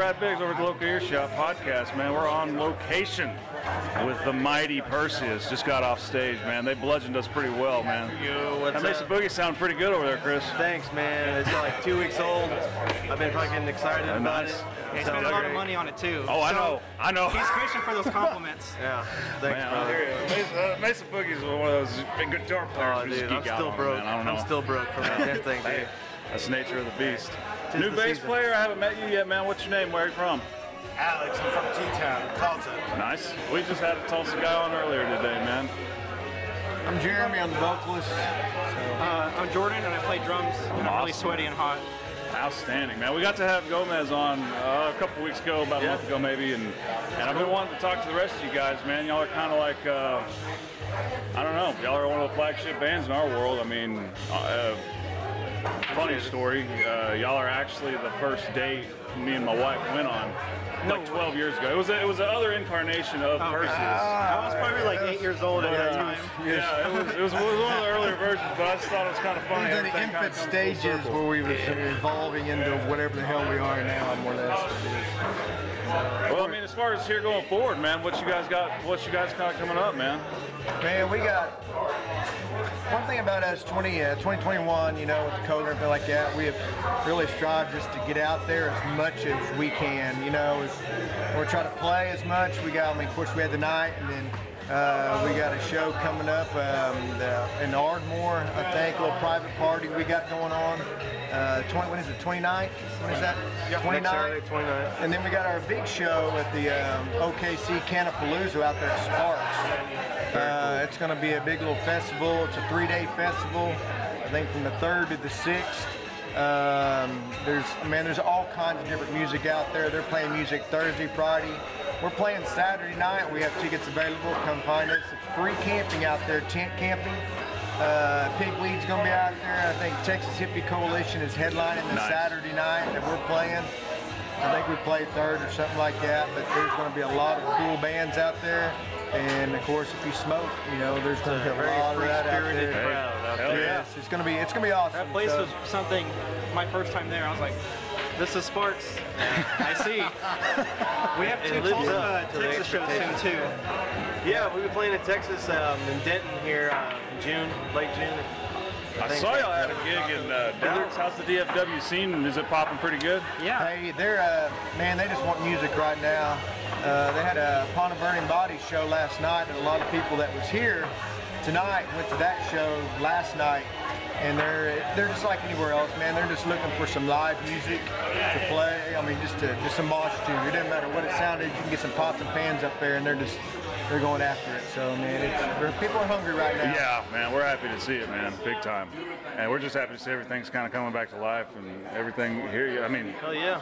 Brad Biggs over at the Local Earshot podcast, man. We're on location with the mighty Perseus. Just got off stage, man. They bludgeoned us pretty well, man. Yo, what's That makes up? the boogie sound pretty good over there, Chris. Thanks, man. It's like two weeks old. I've been fucking excited Uh, about nice. it. He Sounds spent a lot of money on it too. Oh, I So know. I know. He's fishing for those compliments. Yeah. Thanks, Man, I brother. hear you. Mesa, uh, Mesa Boogie's one of those big guitar players Oh, dude, I'm still broke. Man. I don't know. I'm still broke from that damn thing, dude. that's the nature of the beast. Tis New bass season. player. I haven't met you yet, man. What's your name? Where are you from? Alex, I'm from T-Town, Tulsa. Nice. We just had a Tulsa guy on earlier today, man. I'm Jeremy, I'm the vocalist. Uh, I'm Jordan and I play drums. And I'm really sweaty and hot. Outstanding, man. We got to have Gomez on uh, a couple weeks ago, about a month ago maybe, and and I've been wanting to talk to the rest of you guys, man. Y'all are kind of like, uh, I don't know, y'all are one of the flagship bands in our world. I mean, uh, funny story, uh, y'all are actually the first date me and my wife went on. Like 12 years ago. It was a, it was the other incarnation of Perseus. I was probably like eight years old at that time. yeah, it was, it, was, it was one of the earlier versions, but I just thought it was kind of funny. in the infant stages where we was evolving into whatever the hell we are now, more or less. Well, I mean, as far as here going forward, man, what you guys got? What you guys got coming up, man? Man, we got one thing about us 20, uh, 2021, you know, with the code and everything like that, we have really strived just to get out there as much as we can, you know, we're trying to play as much. We got, I mean, of course, we had the night, and then uh, we got a show coming up um, the, in Ardmore, I think, a little private party we got going on. Uh, 20, when is it, 29th? When is that? Next 29th? Saturday, 29th. And then we got our big show at the um, OKC Canapalooza out there at Sparks. Uh, it's going to be a big little festival. It's a three-day festival. I think from the third to the sixth. Um, there's man, there's all kinds of different music out there. They're playing music Thursday, Friday. We're playing Saturday night. We have tickets available. Come find us. It's free camping out there, tent camping. Uh, Pig Lead's gonna be out there. I think Texas Hippie Coalition is headlining the Nice. Saturday night that we're playing. I think we played third or something like that, but there's going to be a lot of cool bands out there. And of course, if you smoke, you know, there's going to be a Very lot of that out free-spirited there. crowd out hell there. yeah. Yes, it's going to be it's going to be awesome. That place So- was something. My first time there, I was like, "This is Sparks." I see. We have two lives Tulsa, up uh, to the Texas shows soon too. Yeah, we'll be playing in Texas, um, in Denton here, uh, in June, late June. I think saw y'all had a gig in uh, Dillard's. How's the DFW scene? Is it popping pretty good? Yeah. Hey, they're uh, man, they just want music right now. Uh, they had a Upon a Burning Body show last night, and a lot of people that was here tonight went to that show last night. And they're they're just like anywhere else, man. They're just looking for some live music to play. I mean, just to just some mosh to. It doesn't matter what it sounded. You can get some pots and pans up there, and they're just they're going after it. So man, it's, people are hungry right now. Yeah, man, we're happy to see it, man, big time. And we're just happy to see everything's kind of coming back to life and everything here. I mean, Hell yeah.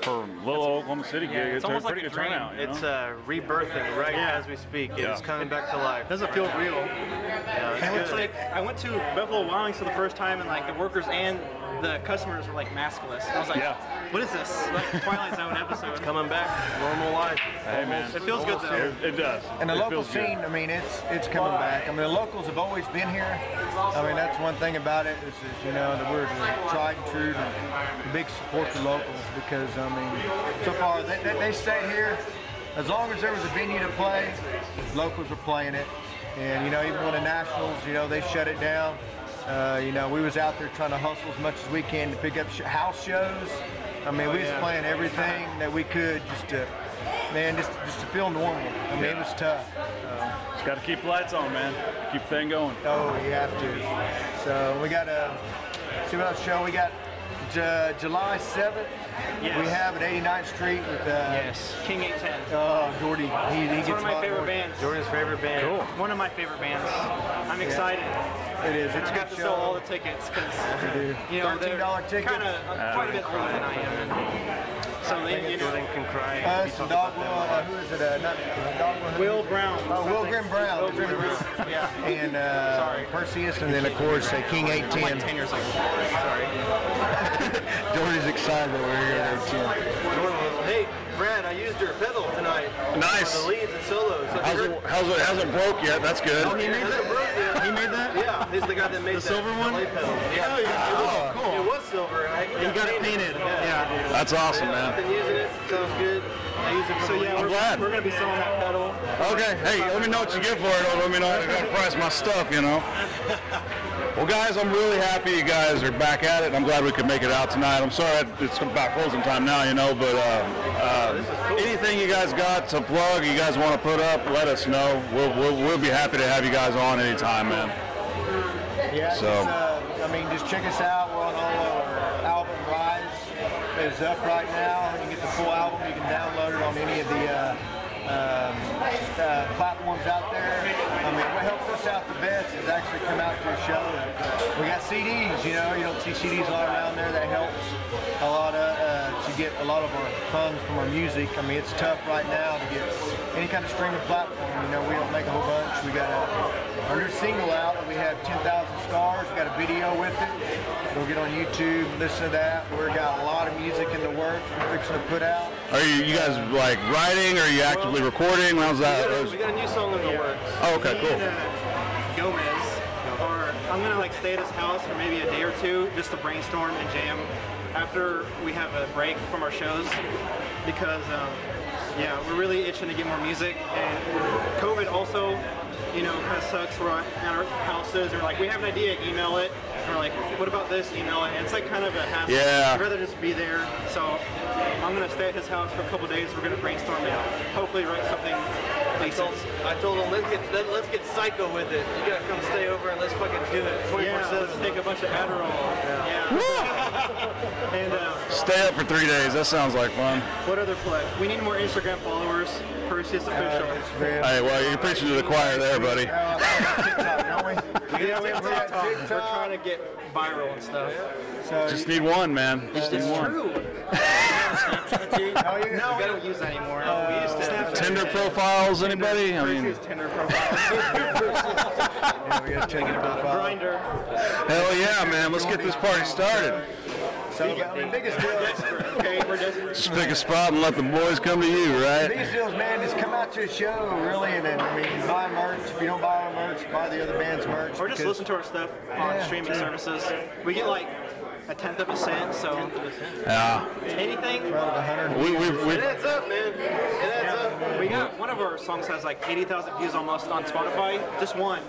for little Oklahoma City gig, it's it's, a almost pretty like a good dream. turnout. You It's know? uh, rebirthing right Yeah. as we speak. Yeah. It's coming back to life. Doesn't feel real. Yeah, it's And it's good. like I went to Buffalo Wild Wings for the first time, and like the workers and the customers were like maskless. And I was like, Yeah. "What is this? Like Twilight Zone episode?" coming back, normal life. hey, man, It feels good though. it, it does. And the It local feels good. scene, I mean, it's it's coming back. I mean, the locals have always been here. I mean, that's one thing about it. it is, is you know, that we're tried and true to big support the locals because, I mean, so far they, they, they stay here. As long as there was a venue to play, locals were playing it. And, you know, even when the Nationals, you know, they shut it down. Uh, you know, we was out there trying to hustle as much as we can to pick up sh- house shows. I mean, we was playing everything that we could just to, man, just just to feel normal. I mean, it was tough. Just got to keep the lights on, man. Keep the thing going. Oh, you have to. So we got a see what else show we got. J- July 7th. Yes. We have at 89th Street with uh, Yes, King 810. Oh, Jordy. He, he gets one of my favorite Jordy. bands. Jordan's favorite band. Cool. One of my favorite bands. I'm excited. It is. And It's I a got good to sell all the tickets because you know they're $13 tickets. kind of quite a bit older than I am. And so they, you know, Jordan can cry. Us We and talk Dogwell. about Uh, who is it? Uh, not Dogwell. Will Brown. Oh, Will. Grim Brown. Will Grim Brown. Yeah. And uh, Sorry. Perseus, and then of course uh, King I'm like 810. 10 years old. Sorry. Jordy's excited that we're here at 810. Jordan was, hey, Brad, I used your pedal tonight. Nice. For the leads and solos. So How's it, how's it, hasn't broke yet? That's good. Oh, he made that? broke. He made that? Yeah, he's the guy that made The silver one? pedal. Yeah. yeah. It was, Oh, cool. It was silver. I, You got it painted. Yeah. That's awesome, I've man. been using it. So use it for So yeah, I'm we're, glad. we're gonna be selling that pedal. Okay, hey, let me know what you get for it. Or let me know how to price my stuff, you know. Well, guys, I'm really happy you guys are back at it. I'm glad we could make it out tonight. I'm sorry it's about closing time now, you know, but uh, uh, anything you guys got to plug, you guys want to put up, let us know. We'll, we'll, we'll be happy to have you guys on anytime, man. Yeah, So- just, uh, I mean, just check us out. We're on all our album Rise is up right now. You can get the full album. You can download it on any of the uh, um, uh, platforms out there. I mean, what helps us out the best is actually come out to a show. We got CDs. You know, you don't see CDs a lot around there. That helps a lot of, uh, to get a lot of our funds from our music. I mean, it's tough right now to get any kind of streaming platform. You know, we don't make a whole bunch. We got a, our new single out. We have 10,000 scars. We got a video with it. Go get on YouTube, listen to that. We've got a lot of music in the works we're fixing to put out. Are you, you guys like writing? Or are you actively recording? How's We that? got, a, we got a new song in the works. Oh, okay, cool. and, uh, Gomez, or I'm gonna like stay at his house for maybe a day or two just to brainstorm and jam after we have a break from our shows because um, yeah, we're really itching to get more music and COVID also, you know, kind of sucks. We're at our houses we're like, we have an idea, email it. And we're like, what about this? Email it. And it's like kind of a hassle. Yeah. I'd rather just be there. So I'm gonna stay at his house for a couple days. We're gonna brainstorm and hopefully write something I told. I told him let's get let, let's get psycho with it. You gotta come stay over and let's fucking do it 24 Yeah, let's take a bunch of Adderall. Yeah. and uh, Stay up for three days. That sounds like fun. what other play? We need more Instagram followers. Perseus official. Uh, Hey, well, you're preaching to the choir there, buddy. Uh, TikTok, don't we? yeah, we have We're. We're trying to get viral and stuff. So Just need one, man. Just need one. true. Oh, you- No, we don't use that anymore. Oh, we used to. Snapchat. Tinder profiles, anybody? I mean, Perseus Tinder profile. yeah, we got to check it out. Grindr. hell yeah, man. Let's get this party started. So the biggest deal, Okay, we're desperate. Just pick a spot and let the boys come to you, right? biggest deal is, man, just come out to a show, really, and then, I mean, buy merch. If you don't buy our merch, buy the other band's merch. Or just because- listen to our stuff on Yeah, streaming true. services. We get like a tenth of a cent, so Yeah. anything. Out of a hundred. We, we, we, It adds up, man. It adds up. We got one of our songs has like 80,000 views almost on Spotify, just one,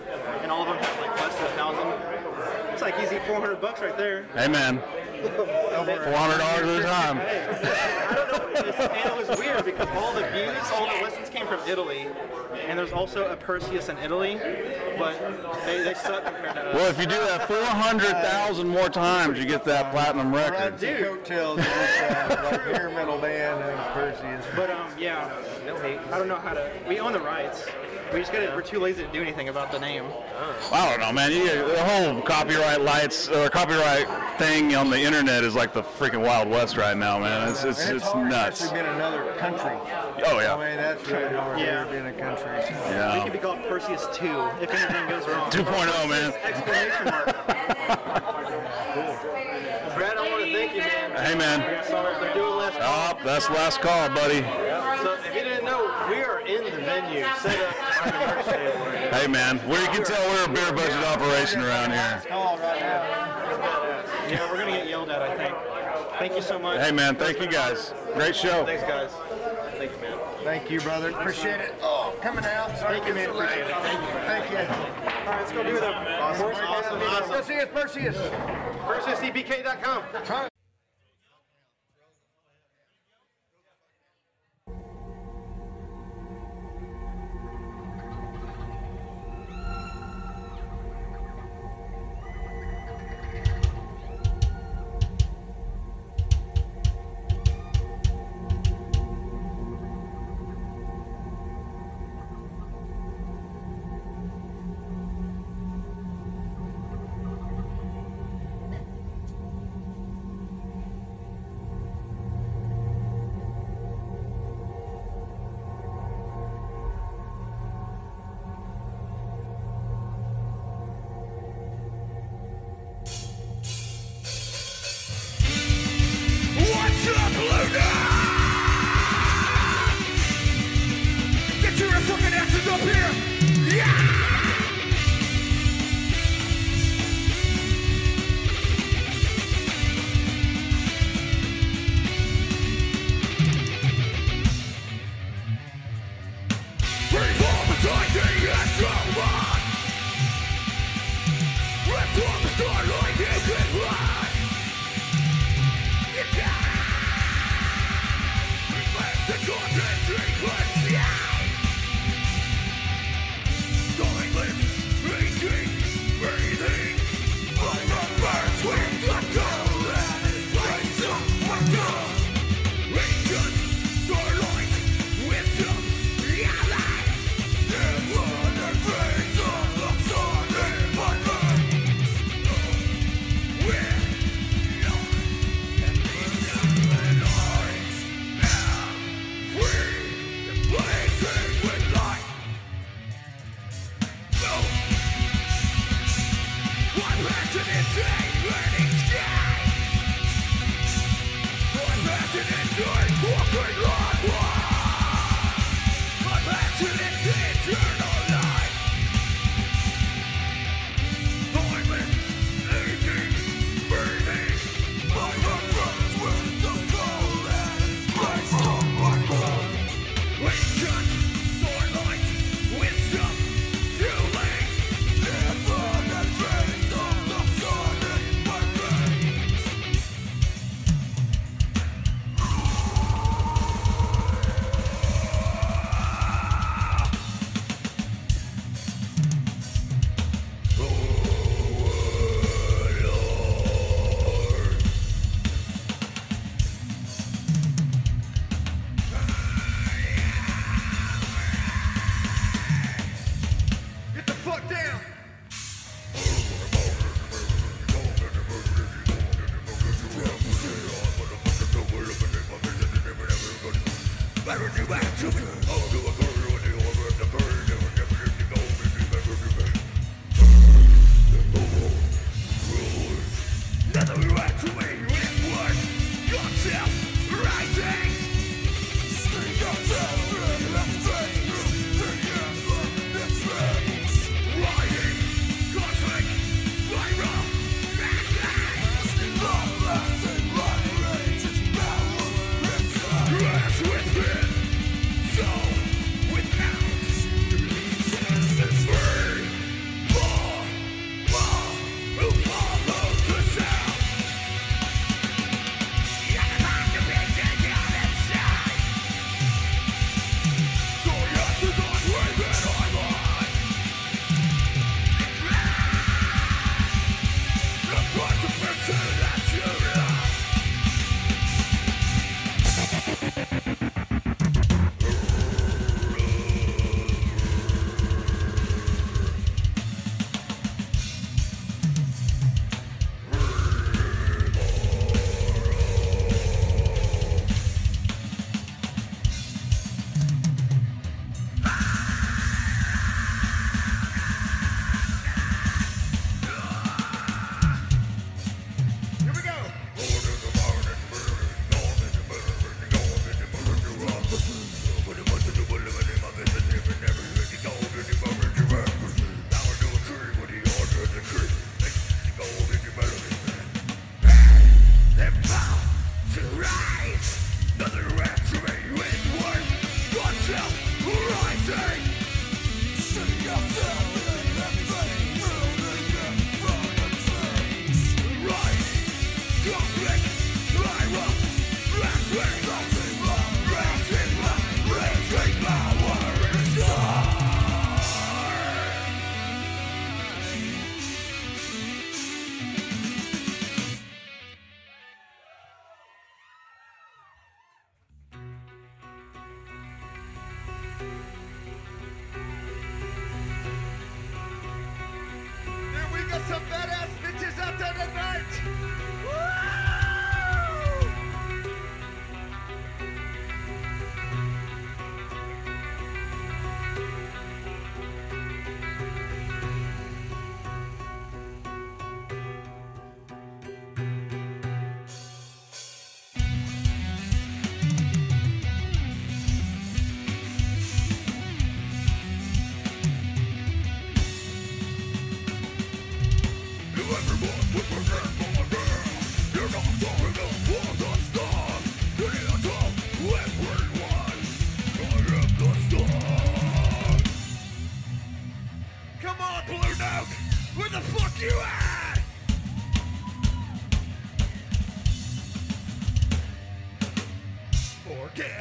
and all of them have like less than a thousand. It's like easy 400 bucks right there. hey, man. $400 at a time. I don't know. It's, and it was weird because all the views, all the listens came from Italy, and there's also a Perseus in Italy, but they, they suck compared to us. Well, if you do that 400,000 more times, you get that platinum Ride record. some coattails of this uh, like metal band and Perseus. But um, yeah, no hate. I don't know how to. We own the rights. We just gotta. We're too lazy to do anything about the name. I don't know, man. You, the whole copyright lights or copyright thing on the internet is like the freaking Wild West right now, man. It's it's, And it's hard, nuts. especially being in another country. Oh yeah. I yeah. mean, that's really hard Yeah. here being a country. We Yeah. could be called Perseus 2 if anything goes wrong. 2.0, man. Exclamation mark. Brad, I want to thank you, man. Hey, man. Yeah, sorry, they're doing last. Oh, that's last call, buddy. So if you didn't know, we are in the venue, set up on the merch table. Hey, man. Where you can tell we're a beer budget operation around here. Call right now. Yeah, we're gonna get yelled at, I think. Thank you so much. Hey, man. Thank you guys. Great show. Thanks, guys. Thank you, man. Thank you, brother. Appreciate it. Oh, coming out. Sorry Thank you, man. Appreciate it. Thank you. Thank you. All right, let's go do the Awesome, awesome, awesome. Go see us, Perseus. Three,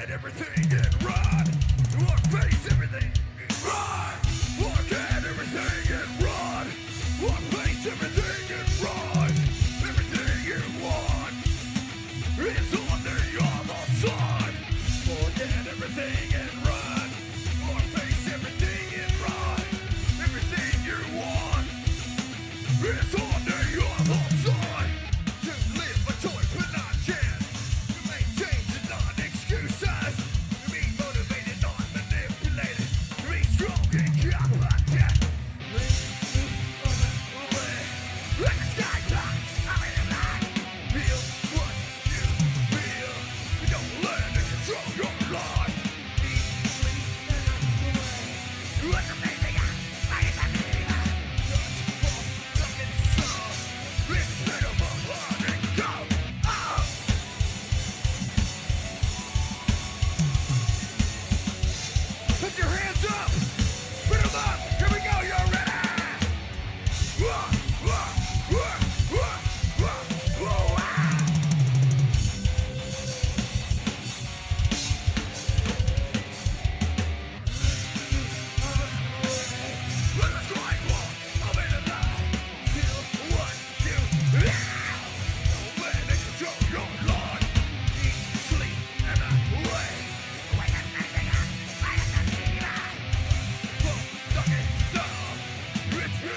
and everything went wrong.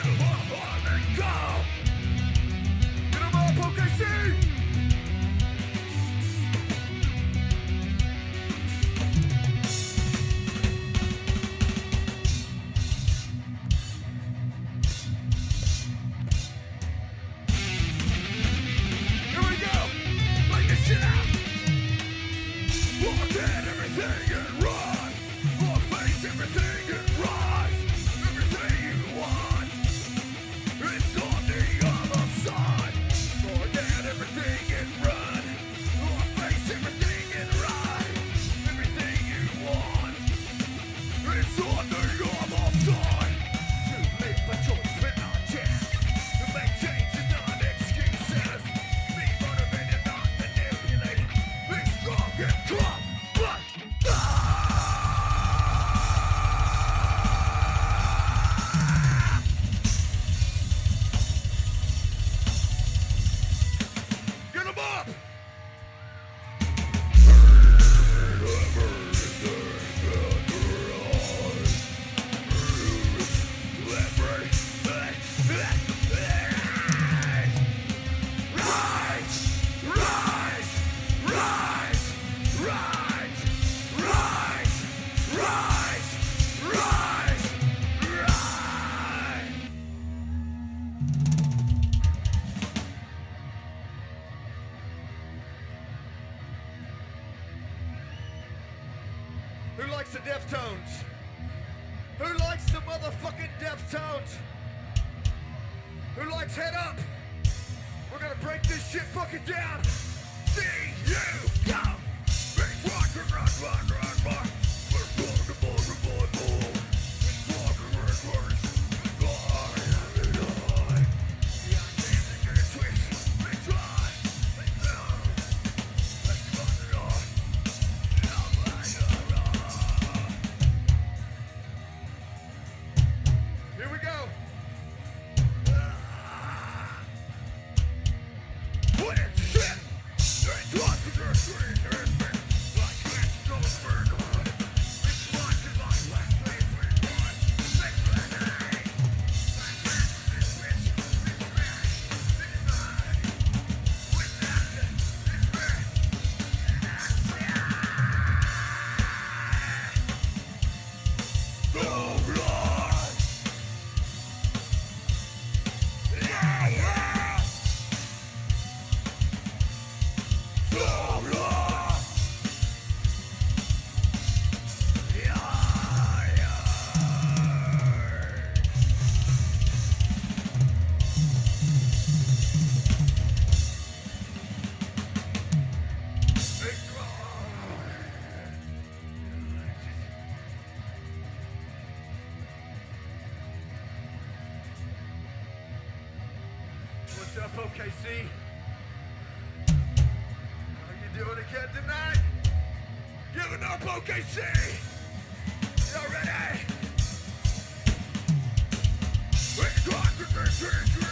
Get him up, on and go! Get him up, OKC! out? Who likes head up? We're gonna break this shit fucking down. See you. Big rock, rock, rock, rock, rock. KC. How you doing again tonight? Giving up OKC! Y'all ready? It's time to be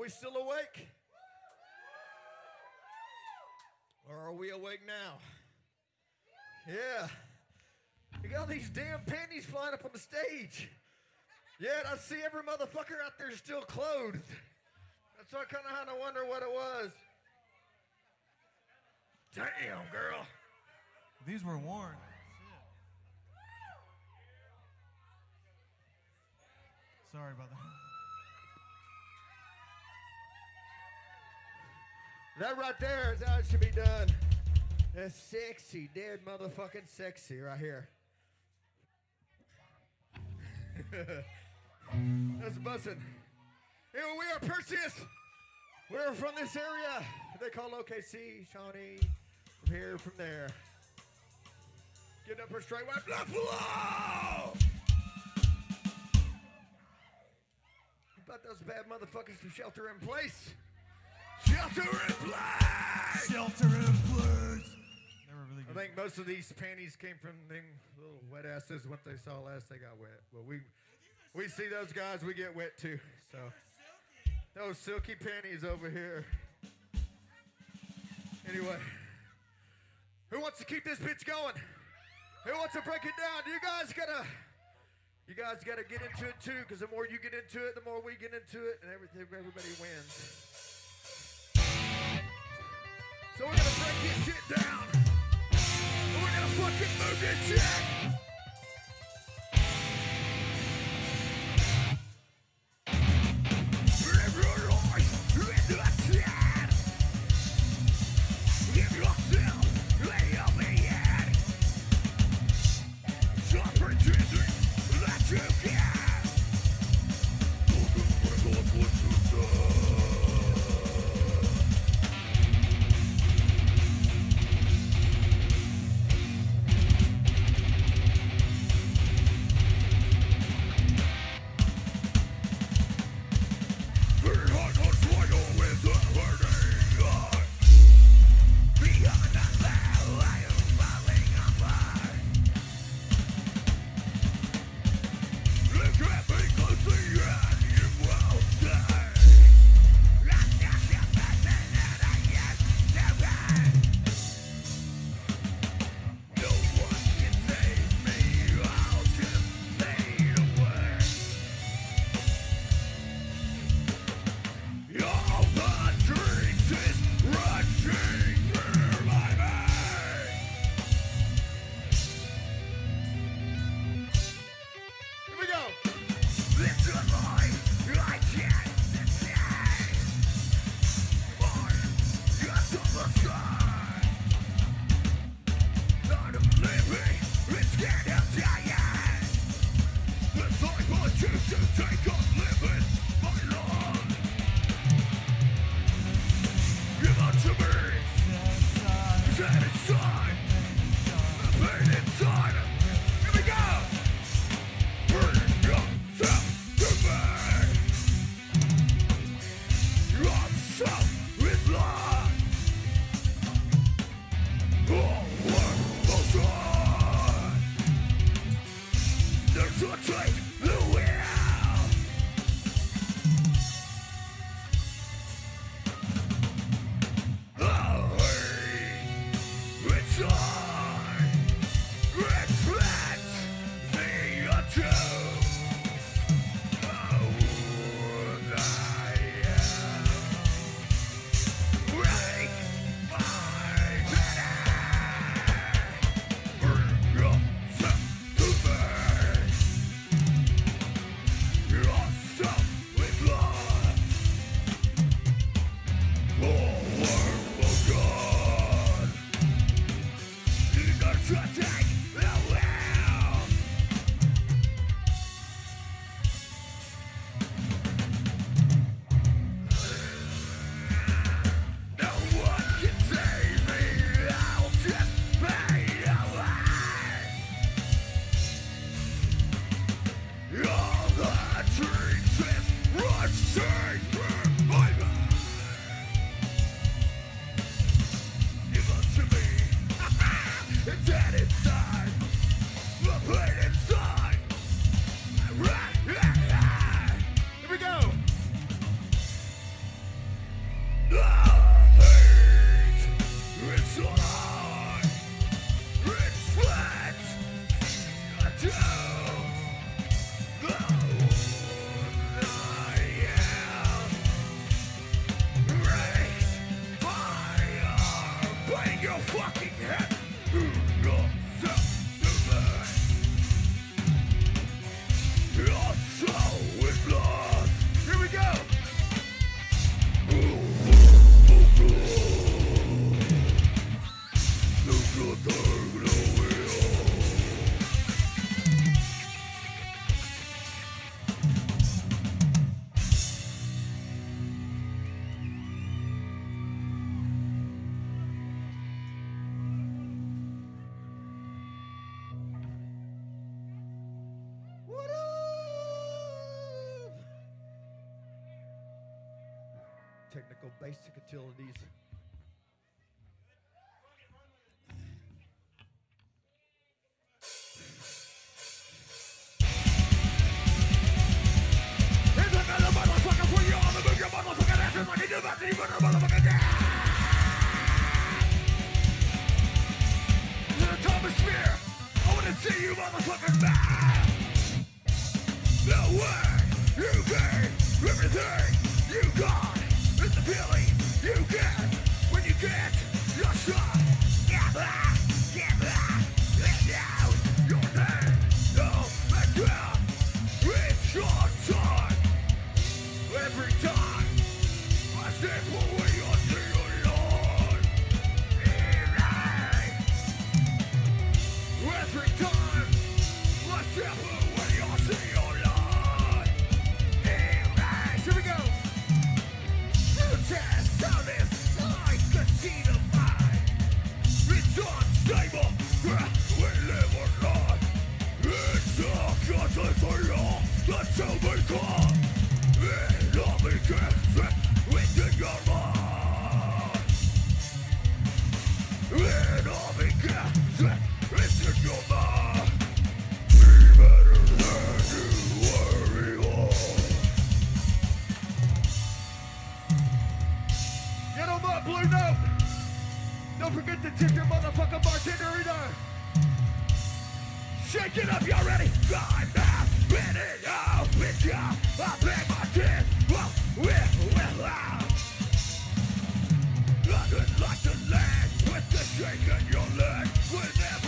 we still awake? Or are we awake now? Yeah. You got all these damn panties flying up on the stage. Yet I see every motherfucker out there still clothed. That's why I kind of had to wonder what it was. Damn, girl. These were worn. Sorry about that. That right there is how it should be done. That's sexy, dead motherfucking sexy right here. That's bussin'. Here we are, Perseus. We're from this area. They call OKC, Shawnee. From here, from there. Getting up her straight white Buffalo. About those bad motherfuckers from Shelter in Place? Shelter in Place. Shelter in place. Never really I think most of these panties came from them little wet asses. What they saw last, they got wet. Well, we we see those guys, we get wet too. So those silky panties over here. Anyway, who wants to keep this bitch going? Who wants to break it down? You guys gotta, you guys gotta get into it too. Because the more you get into it, the more we get into it, and everything, everybody wins. So we're gonna break this shit down. And we're gonna fucking move this shit. technical basic utilities. if you're ready, I'm not ready. I'll beat you. We're well out. Like to land with the shake in your leg. With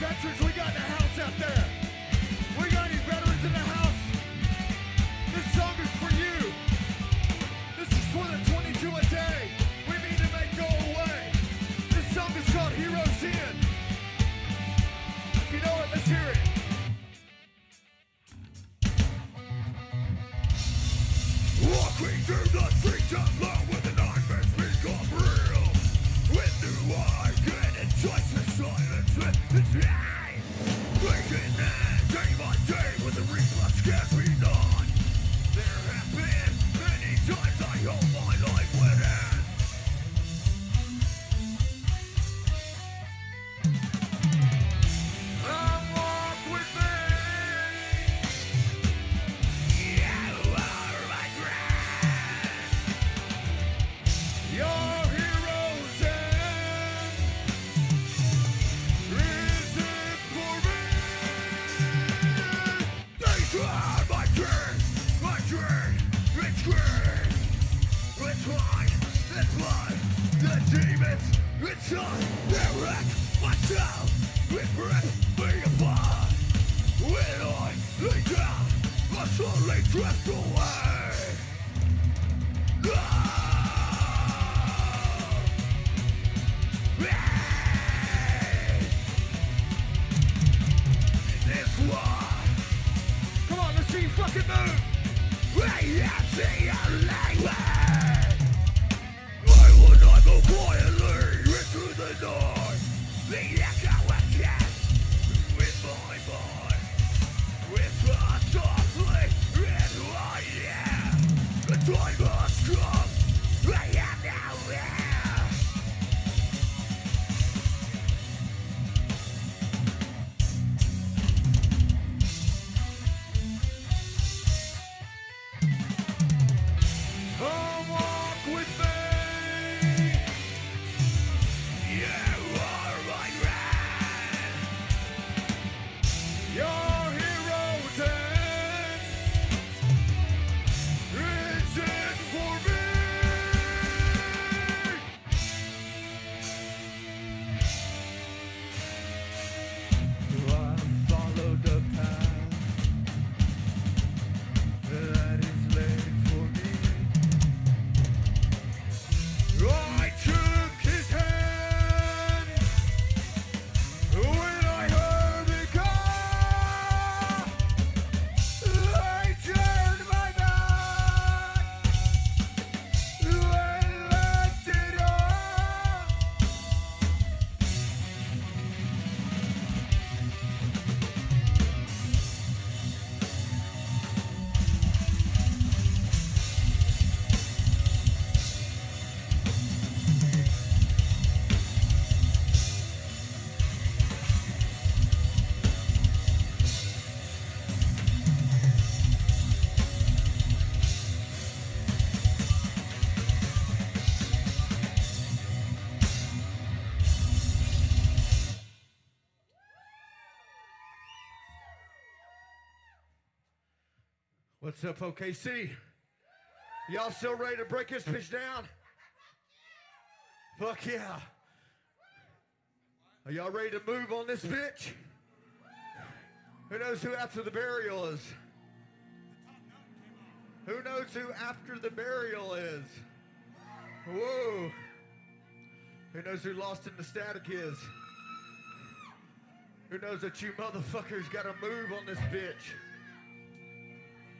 veterans we got in the house out there? We got any veterans in the house? This song is for you. This is for the 22 a day. We mean to make go away. This song is called Heroes In. If you know it, let's hear it. Up, OKC? Y'all still ready to break this bitch down? Fuck yeah. Are y'all ready to move on this bitch? Who knows who after the burial is? Who knows who after the burial is? Whoa. Who knows who lost in the static is? Who knows that you motherfuckers gotta move on this bitch?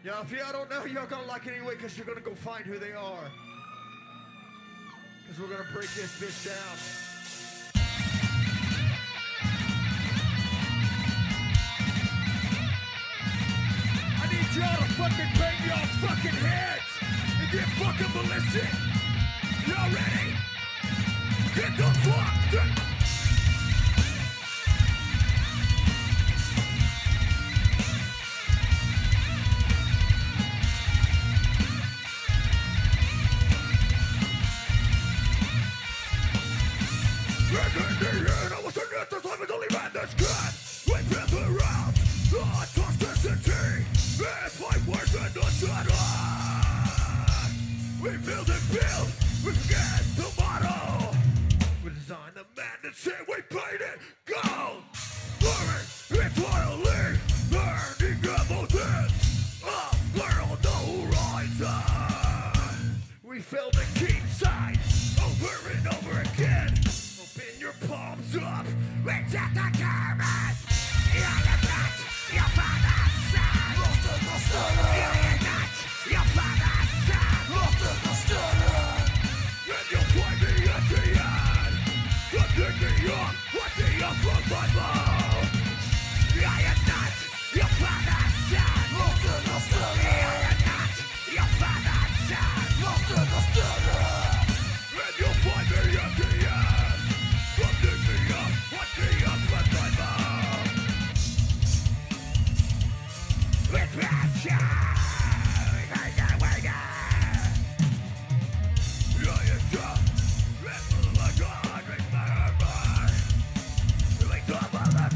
Y'all, if y'all don't know, y'all gonna like it anyway because you're gonna go find who they are. Because we're gonna break this bitch down. I need y'all to fucking bang y'all fucking heads and get fucking ballistic. Y'all ready? Get the fuck end, I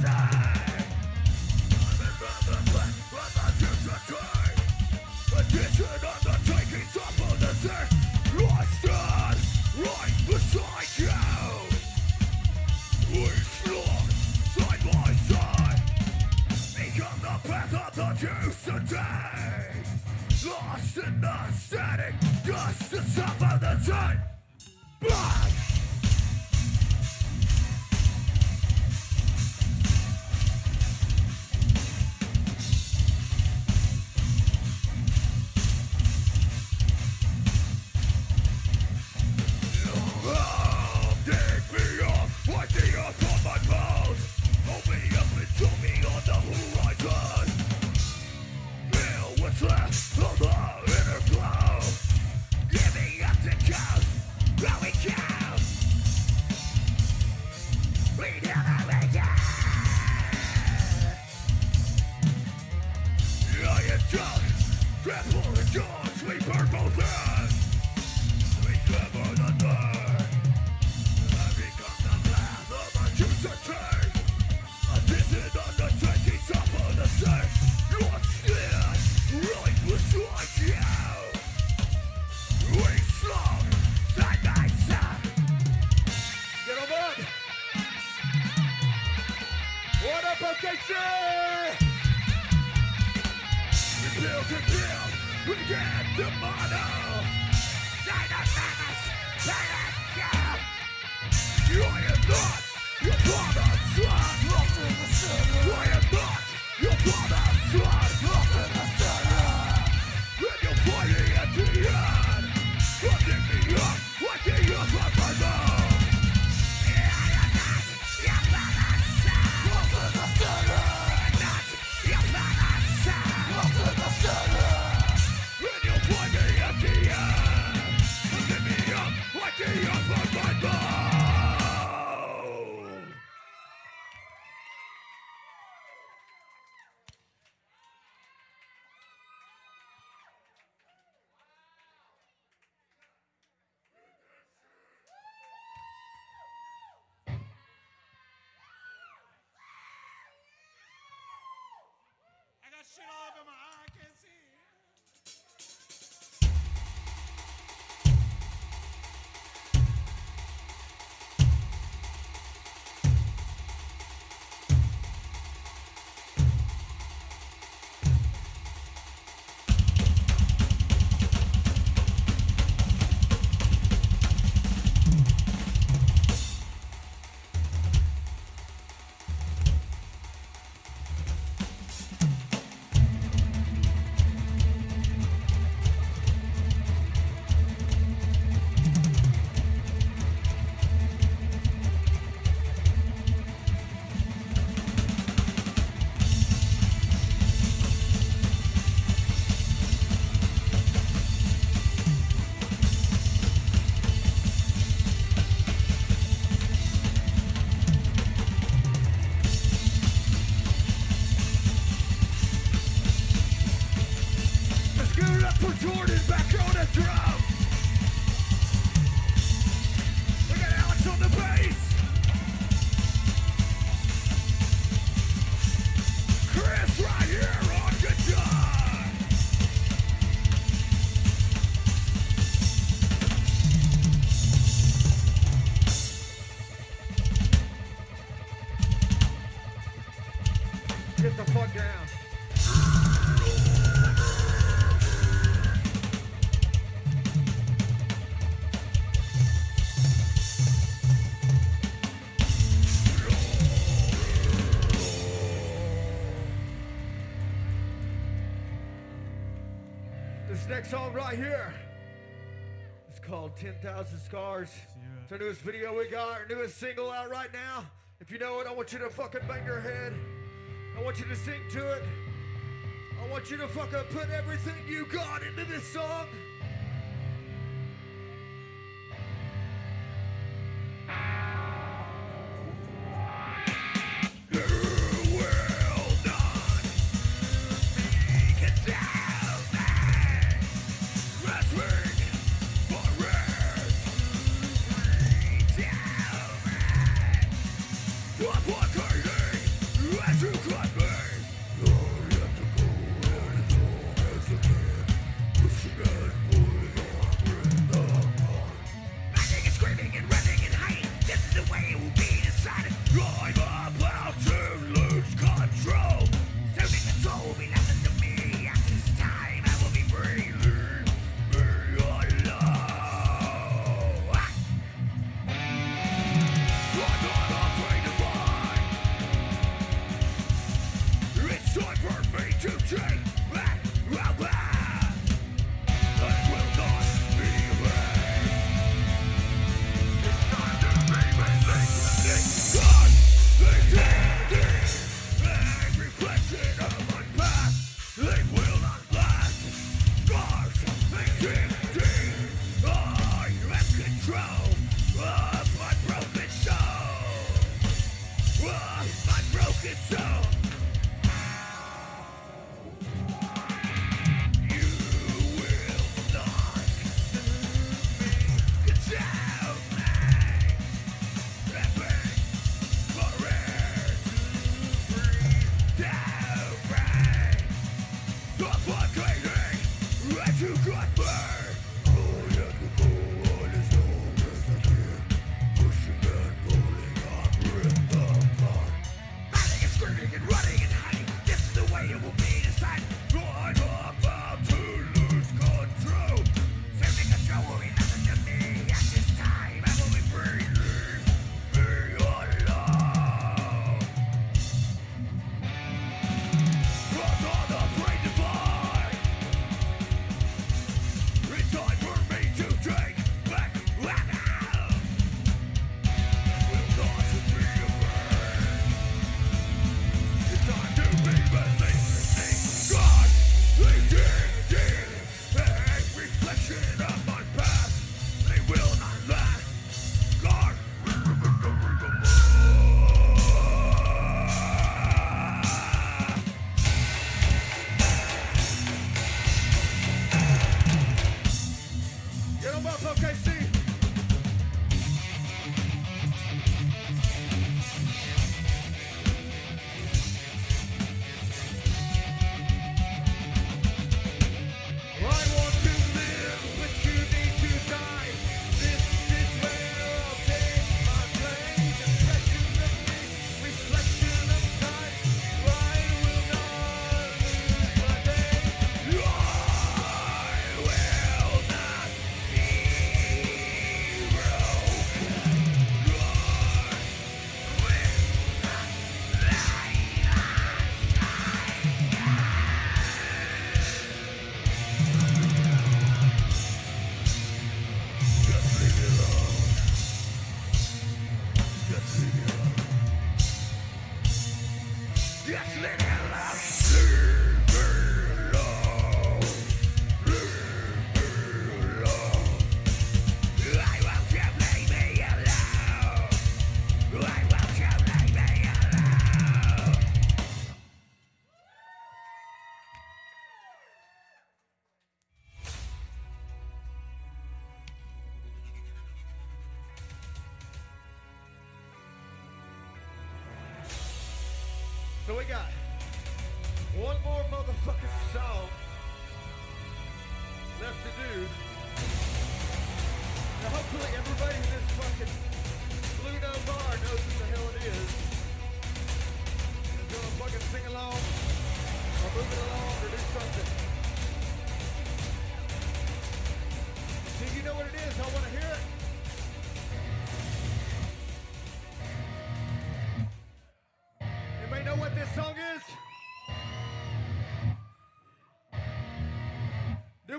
top Dynamics, next song right here. It's called 10,000 Scars. It's our newest video we got, our newest single out right now. If you know it, I want you to fucking bang your head. I want you to sing to it. I want you to fucking put everything you got into this song.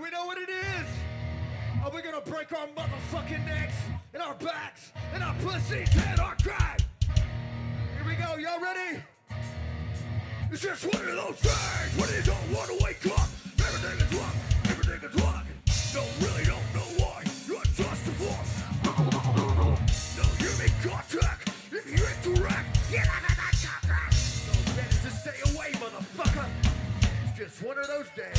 we know what it is. Are we gonna break our motherfucking necks and our backs and our pussies and our crack? Here we go, y'all ready? It's just one of those things when you don't wanna wake up. Everything is wrong, everything is wrong. Don't really don't know why you're just a fool. No human contact if you interact. Get out of that contact. So better to stay away, motherfucker. It's just one of those days.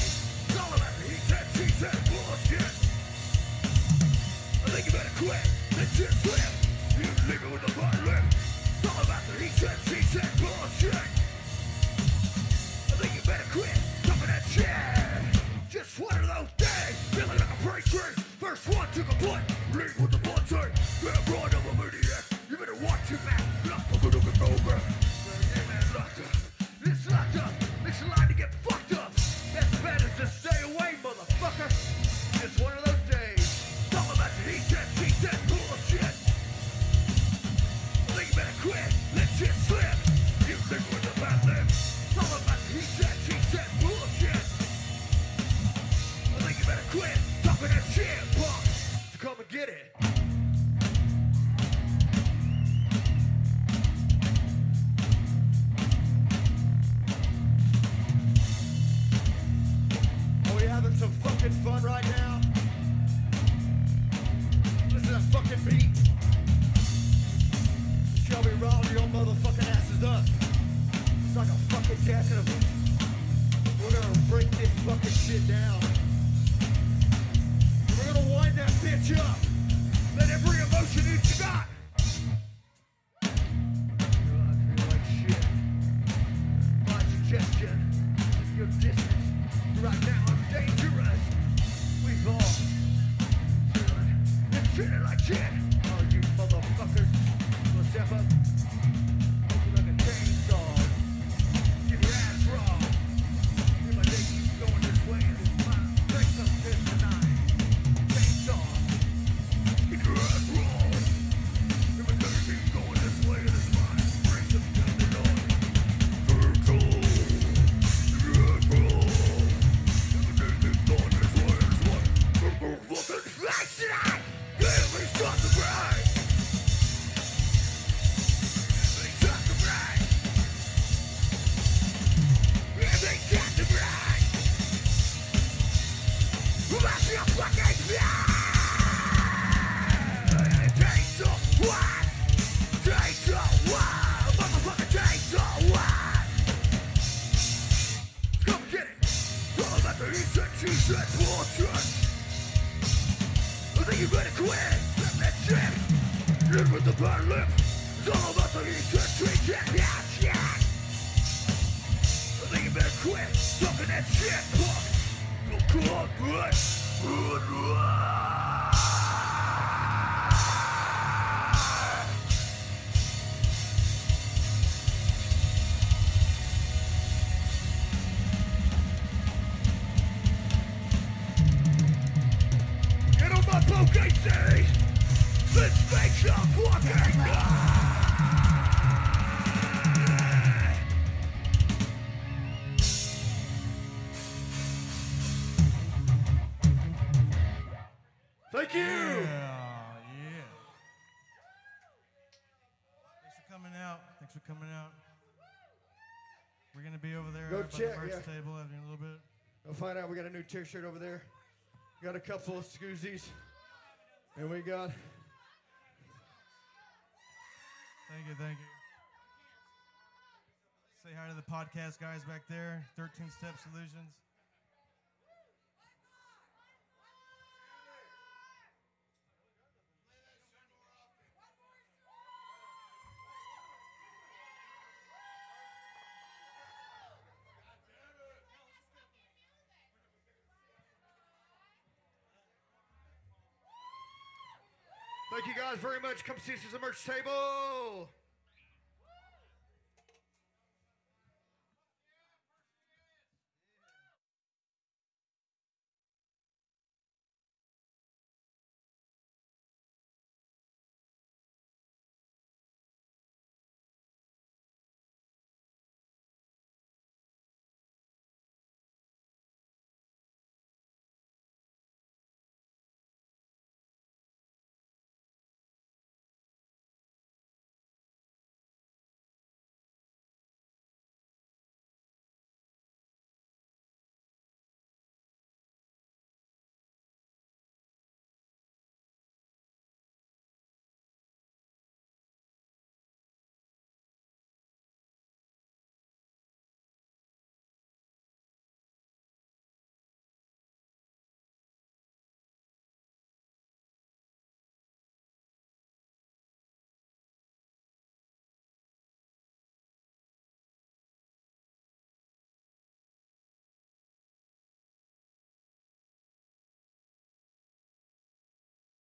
to the point. on the merch yeah. table in a little bit. We'll find out. We got a new T-shirt over there. We got a couple of scoozies, and we got. Thank you, thank you. Say hi to the podcast guys back there. Thirteen Step Solutions. guys very much. Come see us at the merch table.